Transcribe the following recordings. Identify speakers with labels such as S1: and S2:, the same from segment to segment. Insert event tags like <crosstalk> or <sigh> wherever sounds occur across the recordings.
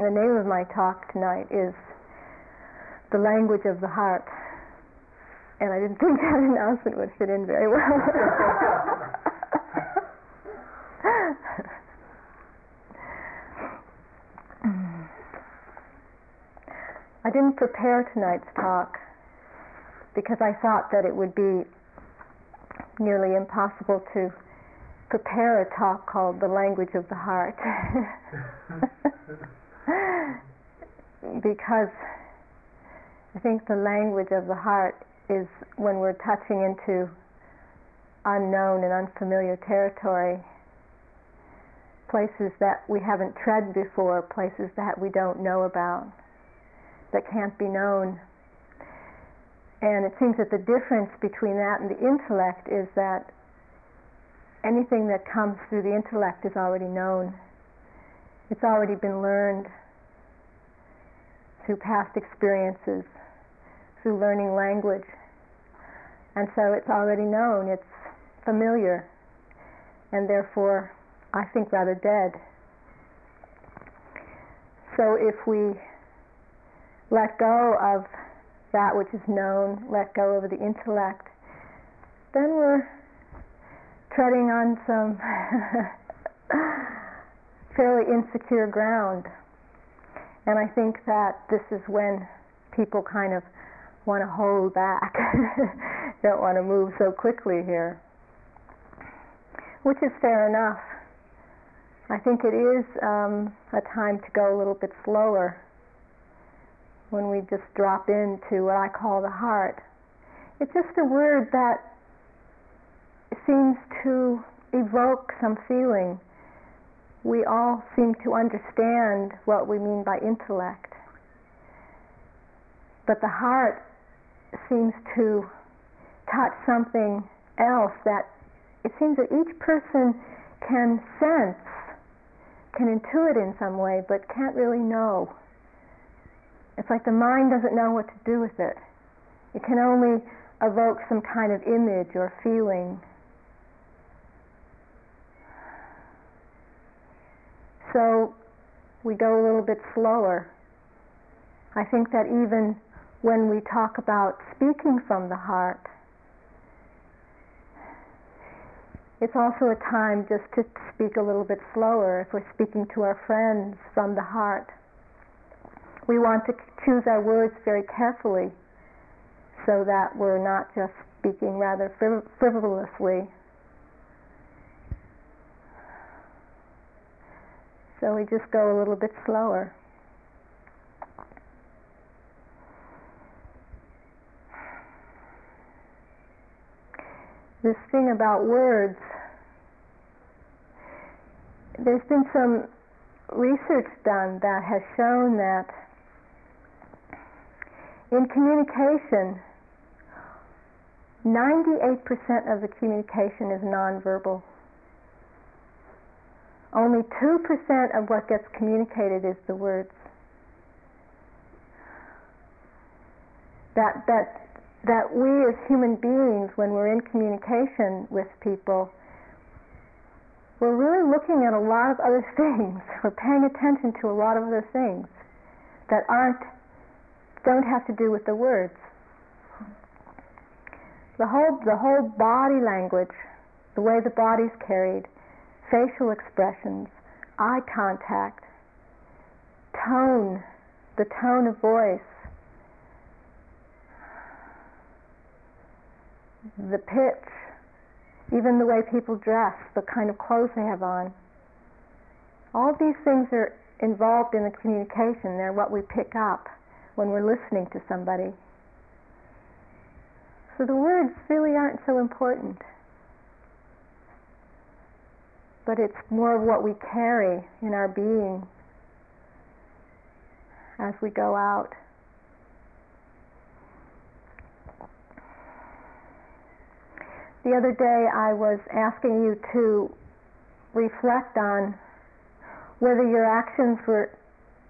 S1: the name of my talk tonight is The Language of the Heart. And I didn't think that <laughs> announcement would fit in very well. <laughs> I didn't prepare tonight's talk because I thought that it would be nearly impossible to prepare a talk called The Language of the Heart. <laughs> because I think the language of the heart is when we're touching into unknown and unfamiliar territory, places that we haven't tread before, places that we don't know about that can't be known. And it seems that the difference between that and the intellect is that anything that comes through the intellect is already known. It's already been learned through past experiences, through learning language. And so it's already known, it's familiar, and therefore, I think, rather dead. So if we let go of that which is known, let go of the intellect, then we're treading on some <laughs> fairly insecure ground. And I think that this is when people kind of want to hold back, <laughs> don't want to move so quickly here, which is fair enough. I think it is um, a time to go a little bit slower when we just drop into what I call the heart. It's just a word that seems to evoke some feeling. We all seem to understand what we mean by intellect. But the heart seems to touch something else that it seems that each person can sense, can intuit in some way, but can't really know. It's like the mind doesn't know what to do with it. It can only evoke some kind of image or feeling. So we go a little bit slower. I think that even when we talk about speaking from the heart, it's also a time just to speak a little bit slower if we're speaking to our friends from the heart we want to choose our words very carefully so that we're not just speaking rather frivolously. So we just go a little bit slower. This thing about words, there's been some research done that has shown that in communication, 98% of the communication is nonverbal. Only 2% of what gets communicated is the words. That, that, that we as human beings, when we're in communication with people, we're really looking at a lot of other <laughs> things. We're paying attention to a lot of other things that aren't don't have to do with the words. The whole, the whole body language, the way the body's carried, facial expressions, eye contact, tone, the tone of voice, the pitch, even the way people dress, the kind of clothes they have on. All these things are involved in the communication. They're what we pick up when we're listening to somebody. So the words really aren't so important. But it's more of what we carry in our being as we go out. The other day I was asking you to reflect on whether your actions were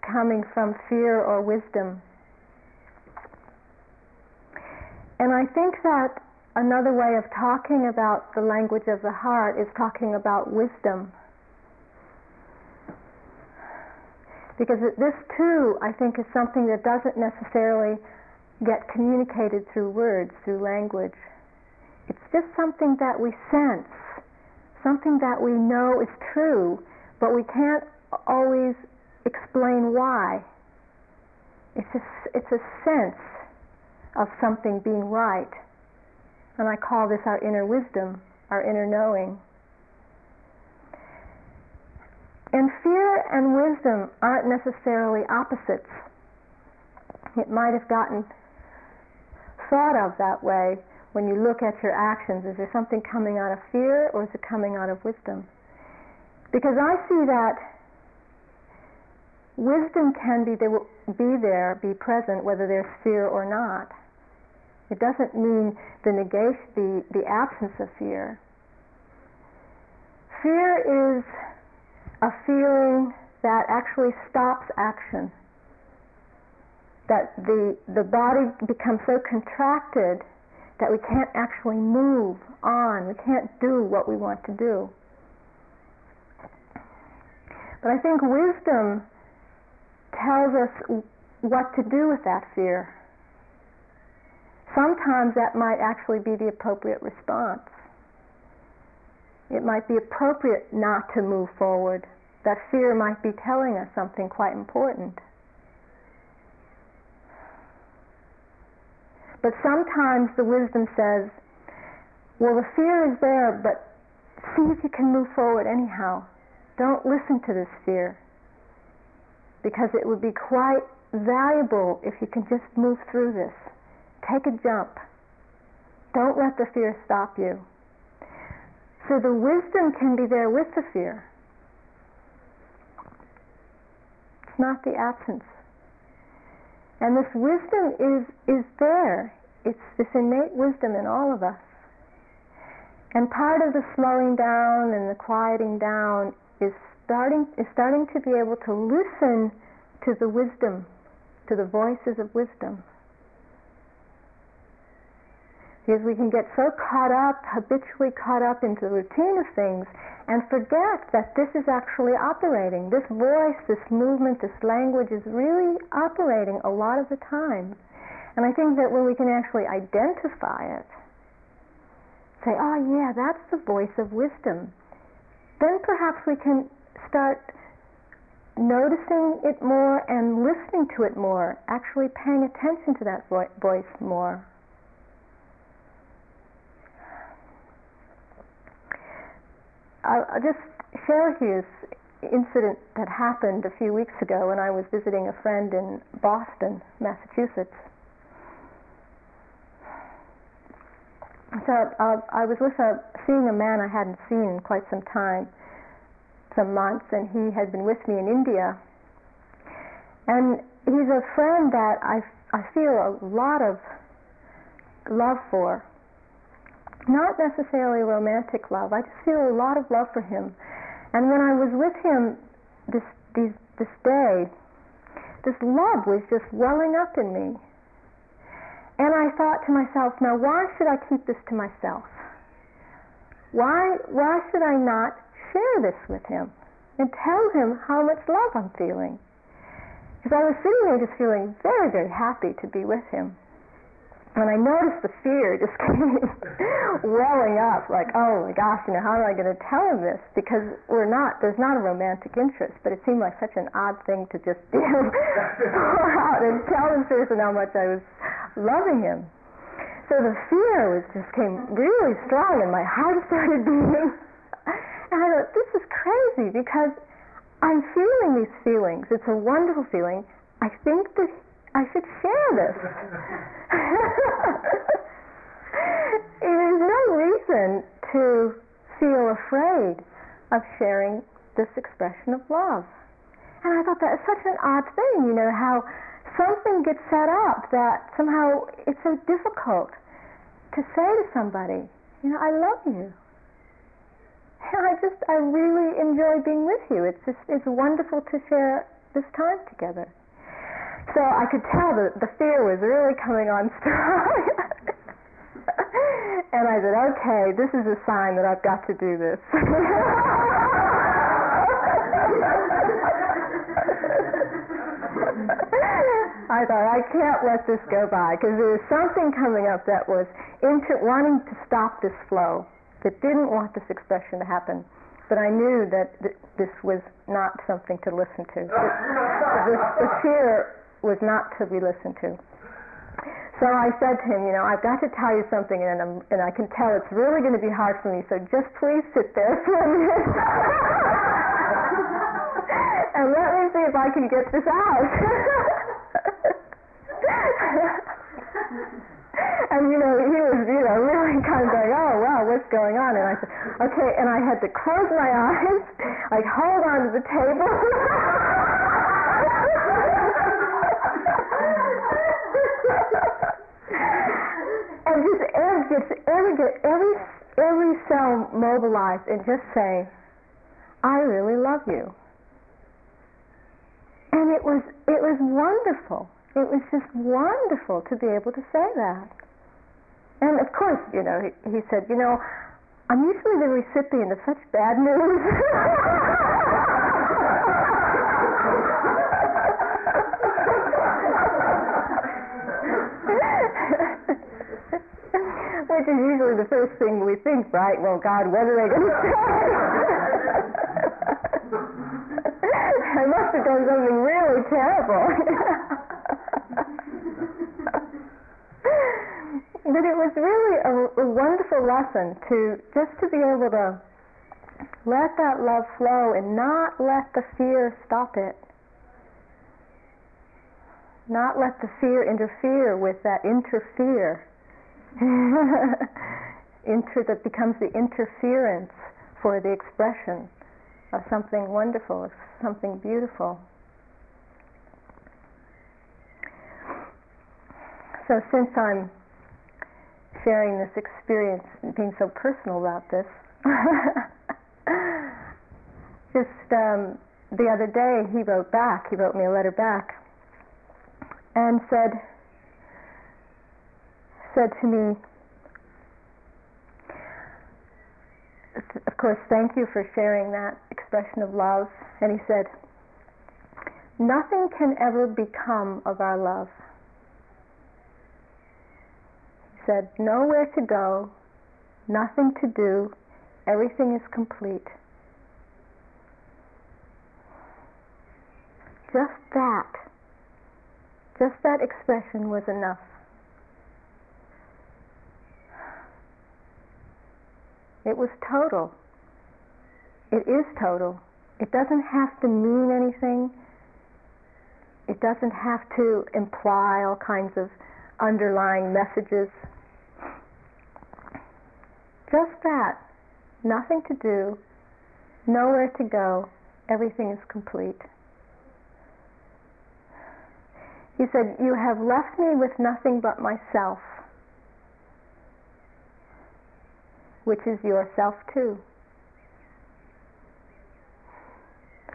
S1: coming from fear or wisdom. And I think that another way of talking about the language of the heart is talking about wisdom. Because this too, I think, is something that doesn't necessarily get communicated through words, through language. It's just something that we sense, something that we know is true, but we can't always explain why. It's a, it's a sense of something being right. And I call this our inner wisdom, our inner knowing. And fear and wisdom aren't necessarily opposites. It might have gotten thought of that way when you look at your actions. Is there something coming out of fear or is it coming out of wisdom? Because I see that wisdom can be there, be there, be present, whether there's fear or not. It doesn't mean the negation, the, the absence of fear. Fear is a feeling that actually stops action. That the, the body becomes so contracted that we can't actually move on, we can't do what we want to do. But I think wisdom tells us what to do with that fear. Sometimes that might actually be the appropriate response it might be appropriate not to move forward. That fear might be telling us something quite important. But sometimes the wisdom says, well, the fear is there, but see if you can move forward anyhow. Don't listen to this fear. Because it would be quite valuable if you can just move through this. Take a jump. Don't let the fear stop you. So the wisdom can be there with the fear. It's not the absence. And this wisdom is, is there. It's this innate wisdom in all of us. And part of the slowing down and the quieting down is starting, is starting to be able to listen to the wisdom, to the voices of wisdom because we can get so caught up, habitually caught up into the routine of things, and forget that this is actually operating. This voice, this movement, this language is really operating a lot of the time. And I think that when we can actually identify it, say, oh yeah, that's the voice of wisdom, then perhaps we can start noticing it more and listening to it more, actually paying attention to that voice more. I'll, just share you this incident that happened a few weeks ago when I was visiting a friend in Boston, Massachusetts. So uh, I was with a, seeing a man I hadn't seen in quite some time, some months, and he had been with me in India. And he's a friend that I, I feel a lot of love for not necessarily romantic love. I just feel a lot of love for him. And when I was with him this these, this day, this love was just welling up in me. And I thought to myself, now why should I keep this to myself? Why why should I not share this with him and tell him how much love I'm feeling? Because I was sitting there just feeling very, very happy to be with him when I noticed the fear just <laughs> came welling up, like, oh my gosh, you know, how am I going to tell him this? Because we're not, there's not a romantic interest, but it seemed like such an odd thing to just know, <laughs> go out and tell this person how much I was loving him. So the fear was just came really strong, and my heart <laughs> started beating. And I thought, this is crazy because I'm feeling these feelings. It's a wonderful feeling. I think that I should share this. <laughs> There's no reason to feel afraid of sharing this expression of love. And I thought that is such an odd thing, you know, how something gets set up that somehow it's so difficult to say to somebody, you know, I love you. And <laughs> I just, I really enjoy being with you. It's just, it's wonderful to share this time together. So I could tell that the fear was really coming on strong. and I said, okay, this is a sign that I've got to do this. I thought I can't let this go by because there was something coming up that was into wanting to stop this flow, that didn't want this expression to happen. But I knew that th- this was not something to listen to. The, the fear was not to be listened to. So I said to him, you know, I've got to tell you something, and, I'm, and I can tell it's really going to be hard for me. So just please sit there for a minute, <laughs> and let me see if I can get this out. <laughs> and you know, he was, you know, really kind of going, oh wow, what's going on? And I said, okay, and I had to close my <laughs> eyes, like hold on to the table. Just every, every, every cell mobilized and just say, I really love you. And it was, it was wonderful. It was just wonderful to be able to say that. And of course, you know, he, he said, you know, I'm usually the recipient of such bad news. <laughs> Which is usually the first thing we think, right? Well, God, what are they going to say? I must have done something really terrible. but it was really a, a wonderful lesson to just to be able to let that love flow and not let the fear stop it. Not let the fear interfere with that interfere. <laughs> Inter that becomes the interference for the expression of something wonderful, of something beautiful. So since I'm sharing this experience and being so personal about this, <laughs> just um, the other day he wrote back, he wrote me a letter back and said, said to me, of course, thank you for sharing that expression of love. And he said, nothing can ever become of our love. He said, nowhere to go, nothing to do, everything is complete. Just that, just that expression was enough. It was total. It is total. It doesn't have to mean anything. It doesn't have to imply all kinds of underlying messages. Just that. Nothing to do, nowhere to go, everything is complete. He said, You have left me with nothing but myself. Which is yourself too.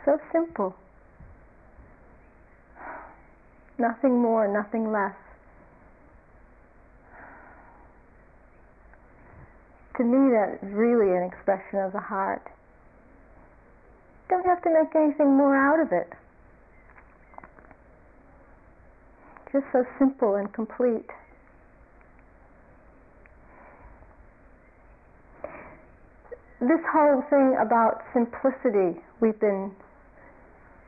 S1: So simple. Nothing more, nothing less. To me, that is really an expression of the heart. Don't have to make anything more out of it. Just so simple and complete. This whole thing about simplicity, we've been,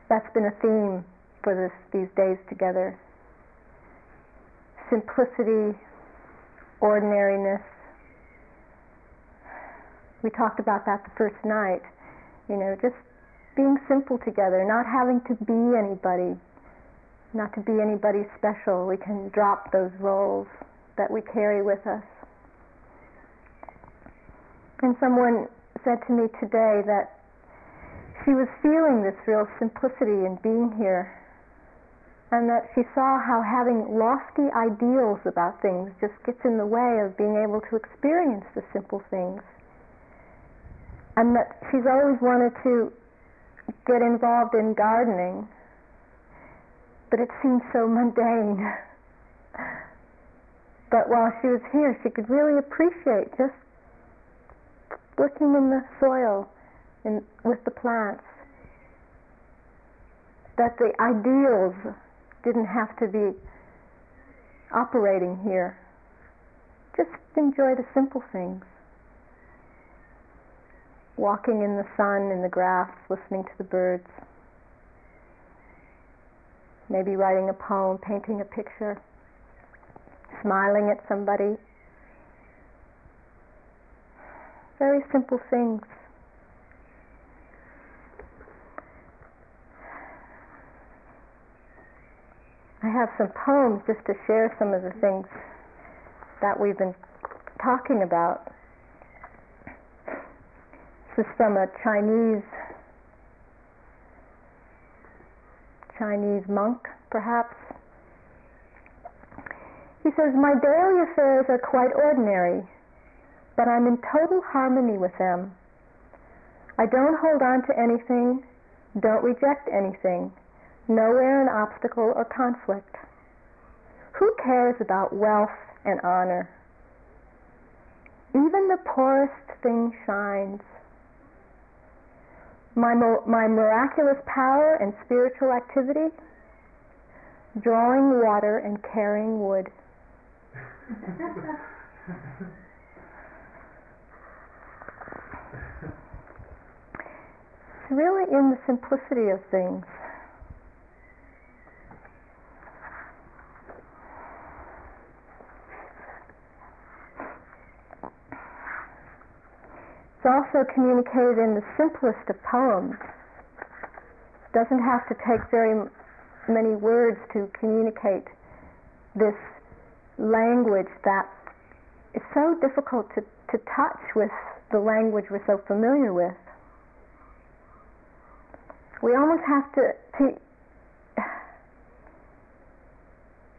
S1: that's been a theme for this, these days together. Simplicity, ordinariness. We talked about that the first night. You know, just being simple together, not having to be anybody, not to be anybody special. We can drop those roles that we carry with us. And someone said to me today that she was feeling this real simplicity in being here and that she saw how having lofty ideals about things just gets in the way of being able to experience the simple things. And that she's always wanted to get involved in gardening, but it seemed so mundane. <laughs> But while she was here, she could really appreciate just working in the soil and with the plants, that the ideals didn't have to be operating here. Just enjoy the simple things. Walking in the sun, in the grass, listening to the birds. Maybe writing a poem, painting a picture, smiling at somebody. Very simple things. I have some poems just to share some of the things that we've been talking about. This is from a Chinese Chinese monk, perhaps. He says, My daily affairs are quite ordinary, but I'm in total harmony with them. I don't hold on to anything, don't reject anything, nowhere an obstacle or conflict. Who cares about wealth and honor? Even the poorest thing shines. My, my miraculous power and spiritual activity, drawing water and carrying wood. <laughs> it's really in the simplicity of things. It's also communicated in the simplest of poems. It doesn't have to take very many words to communicate this language that is so difficult to, to touch with the language we're so familiar with. We almost have to, to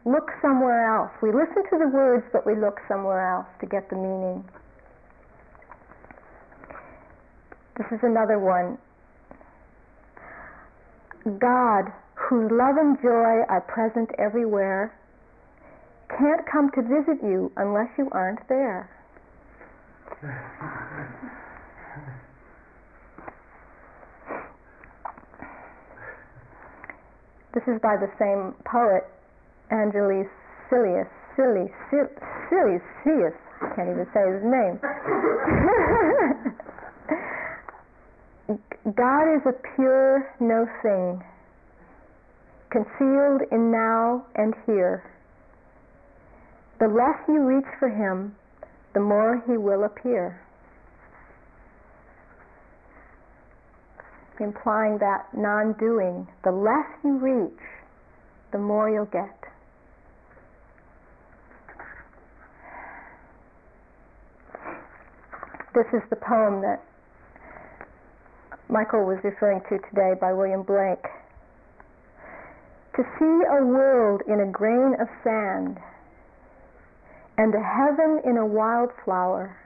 S1: look somewhere else. We listen to the words, but we look somewhere else to get the meaning. This is another one. God, whose love and joy are present everywhere, can't come to visit you unless you aren't there. <laughs> This is by the same poet, Angelus Silius. Silly, Silly, Silly, I can't even say his name. <laughs> God is a pure no thing, concealed in now and here. The less you reach for him, the more he will appear. Implying that non doing, the less you reach, the more you'll get. This is the poem that Michael was referring to today by William Blake. To see a world in a grain of sand and a heaven in a wildflower.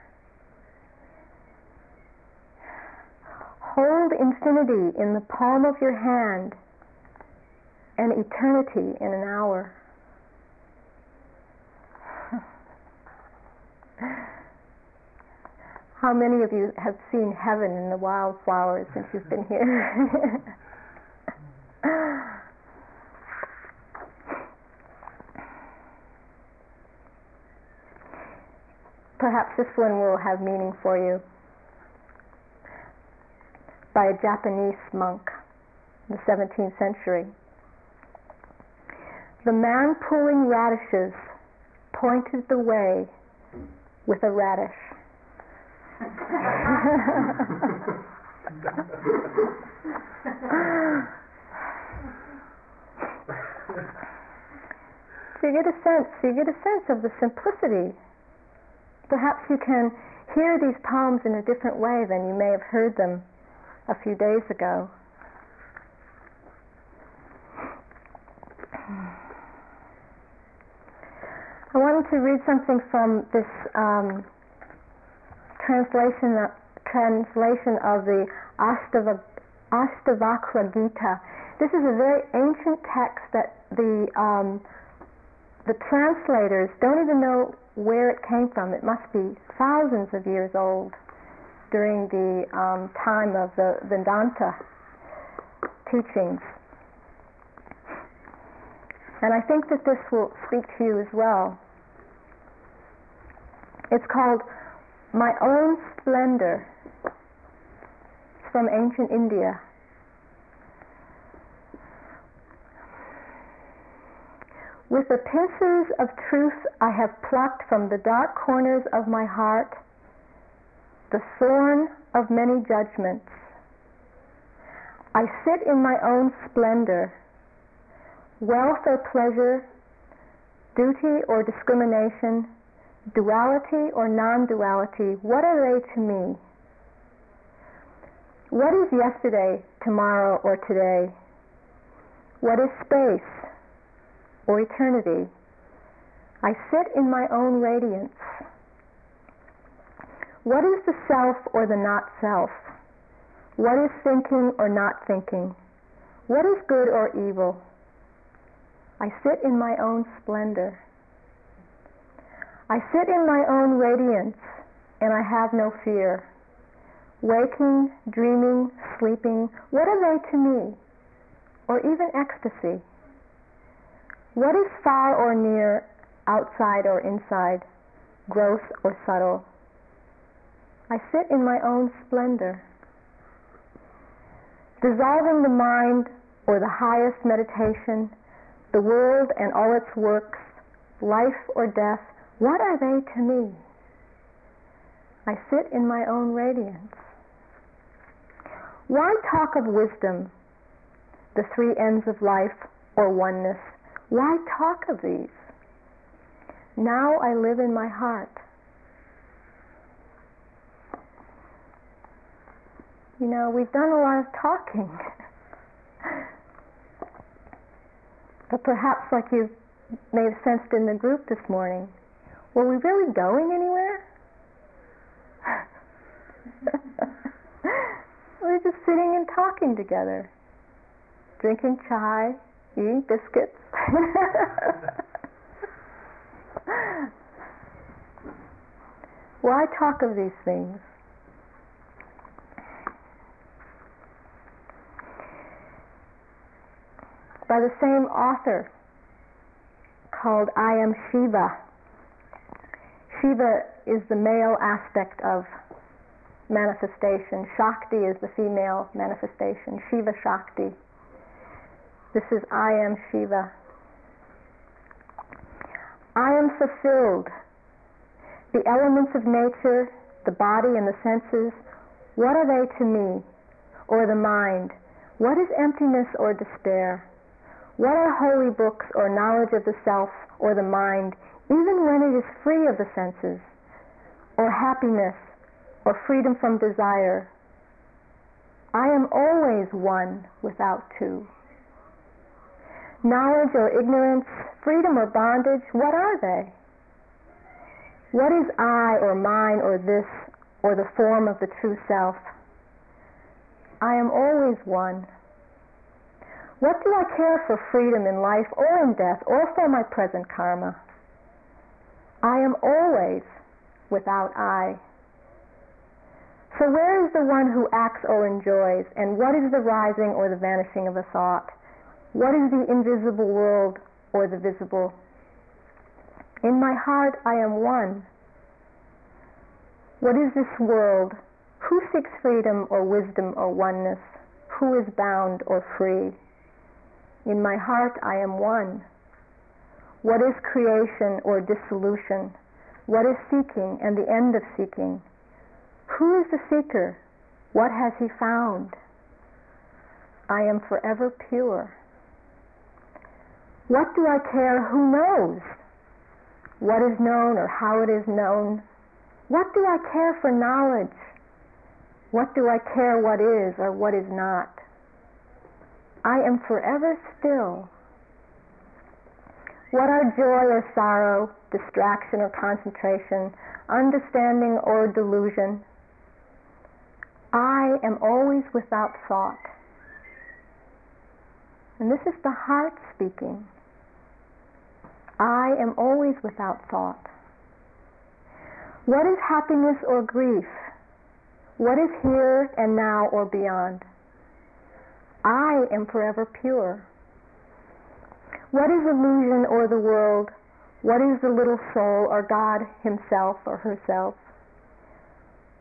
S1: Hold infinity in the palm of your hand and eternity in an hour. <laughs> How many of you have seen heaven in the wildflowers since you've been here? <laughs> Perhaps this one will have meaning for you. By a Japanese monk in the 17th century. The man pulling radishes pointed the way with a radish. so <laughs> you get a sense, you get a sense of the simplicity. Perhaps you can hear these poems in a different way than you may have heard them a few days ago. I wanted to read something from this um, translation translation of the Ashtavakra Gita. This is a very ancient text that the um, the translators don't even know where it came from. It must be thousands of years old during the um, time of the Vedanta teachings. And I think that this will speak to you as well. It's called My Own Splendor. It's from ancient India. With the pincers of truth I have plucked from the dark corners of my heart the thorn of many judgments. I sit in my own splendor. Wealth or pleasure, duty or discrimination, duality or non duality, what are they to me? What is yesterday, tomorrow, or today? What is space or eternity? I sit in my own radiance. What is the self or the not self? What is thinking or not thinking? What is good or evil? I sit in my own splendor. I sit in my own radiance and I have no fear. Waking, dreaming, sleeping, what are they to me? Or even ecstasy? What is far or near, outside or inside, gross or subtle? I sit in my own splendor. Dissolving the mind or the highest meditation, the world and all its works, life or death, what are they to me? I sit in my own radiance. Why talk of wisdom, the three ends of life, or oneness? Why talk of these? Now I live in my heart. You know, we've done a lot of talking. but perhaps, like you may have sensed in the group this morning, were we really going anywhere? <laughs> We're just sitting and talking together, drinking chai, eating biscuits. <laughs> Why talk of these things? By the same author called I Am Shiva. Shiva is the male aspect of manifestation. Shakti is the female manifestation. Shiva Shakti. This is I am Shiva. I am fulfilled. The elements of nature, the body and the senses, what are they to me? Or the mind? What is emptiness or despair? What are holy books or knowledge of the self or the mind, even when it is free of the senses, or happiness, or freedom from desire? I am always one without two. Knowledge or ignorance, freedom or bondage, what are they? What is I or mine or this or the form of the true self? I am always one. What do I care for freedom in life or in death or for my present karma? I am always without I. So where is the one who acts or enjoys, and what is the rising or the vanishing of a thought? What is the invisible world or the visible? In my heart I am one. What is this world? Who seeks freedom or wisdom or oneness? Who is bound or free? In my heart I am one. What is creation or dissolution? What is seeking and the end of seeking? Who is the seeker? What has he found? I am forever pure. What do I care? Who knows? What is known or how it is known? What do I care for knowledge? What do I care what is or what is not? I am forever still. What are joy or sorrow, distraction or concentration, understanding or delusion? I am always without thought. And this is the heart speaking. I am always without thought. What is happiness or grief? What is here and now or beyond? I am forever pure. What is illusion or the world? What is the little soul or God himself or herself?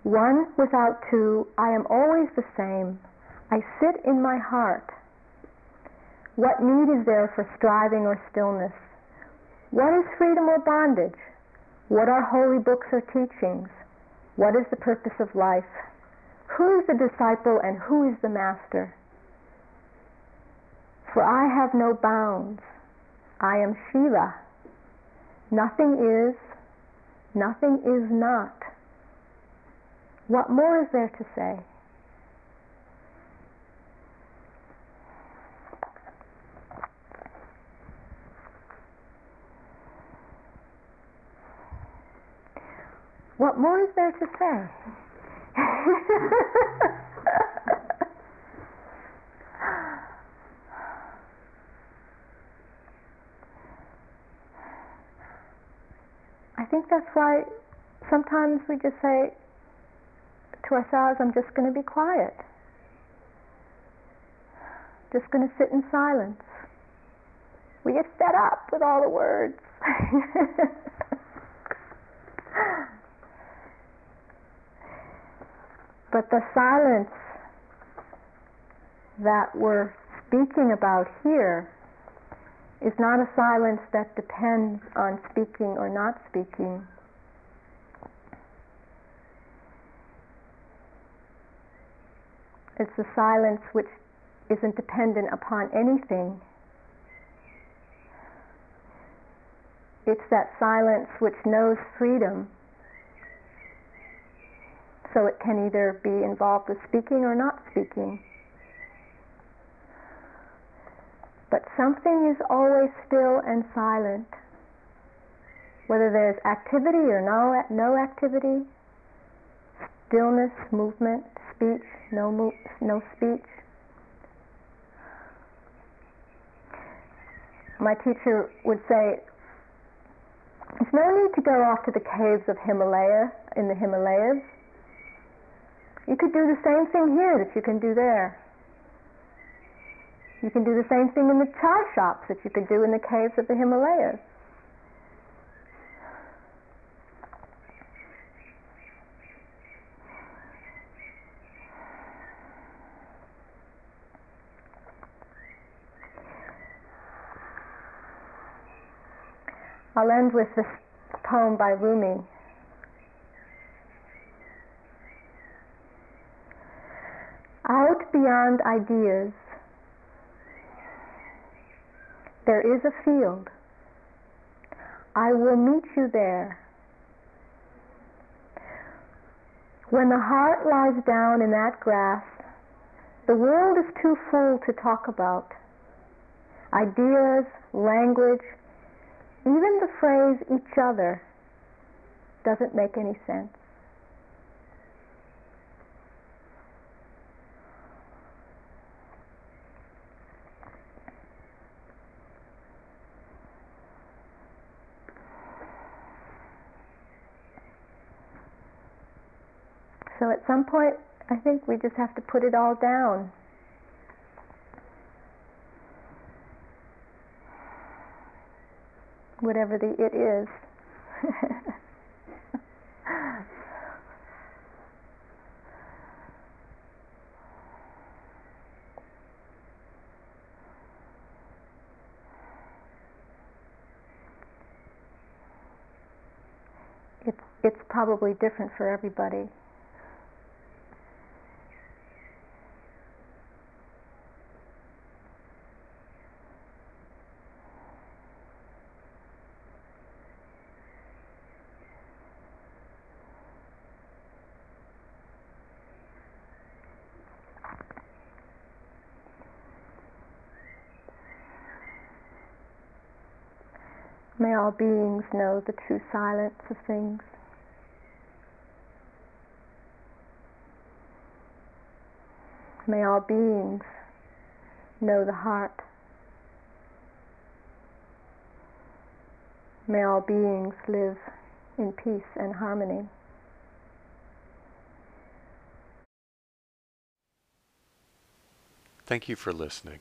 S1: One without two, I am always the same. I sit in my heart. What need is there for striving or stillness? What is freedom or bondage? What are holy books or teachings? What is the purpose of life? Who is the disciple and who is the master? For I have no bounds. I am Shiva. Nothing is, nothing is not. What more is there to say? What more is there to say? <laughs> I think that's why sometimes we just say to ourselves, I'm just going to be quiet. Just going to sit in silence. We get fed up with all the words. <laughs> but the silence that we're speaking about here is not a silence that depends on speaking or not speaking. It's a silence which isn't dependent upon anything. It's that silence which knows freedom. So it can either be involved with speaking or not speaking. But something is always still and silent. Whether there's activity or no, no activity, stillness, movement, speech, no, mo- no speech. My teacher would say, there's no need to go off to the caves of Himalaya, in the Himalayas. You could do the same thing here that you can do there. You can do the same thing in the chai shops that you could do in the caves of the Himalayas. I'll end with this poem by Rumi. Out beyond ideas, there is a field. I will meet you there. When the heart lies down in that grass, the world is too full to talk about. Ideas, language, even the phrase each other doesn't make any sense. So at some point, I think we just have to put it all down. Whatever the it is. <laughs> it's it's probably different for everybody. May all beings know the true silence of things. May all beings know the heart. May all beings live in peace and harmony.
S2: Thank you for listening.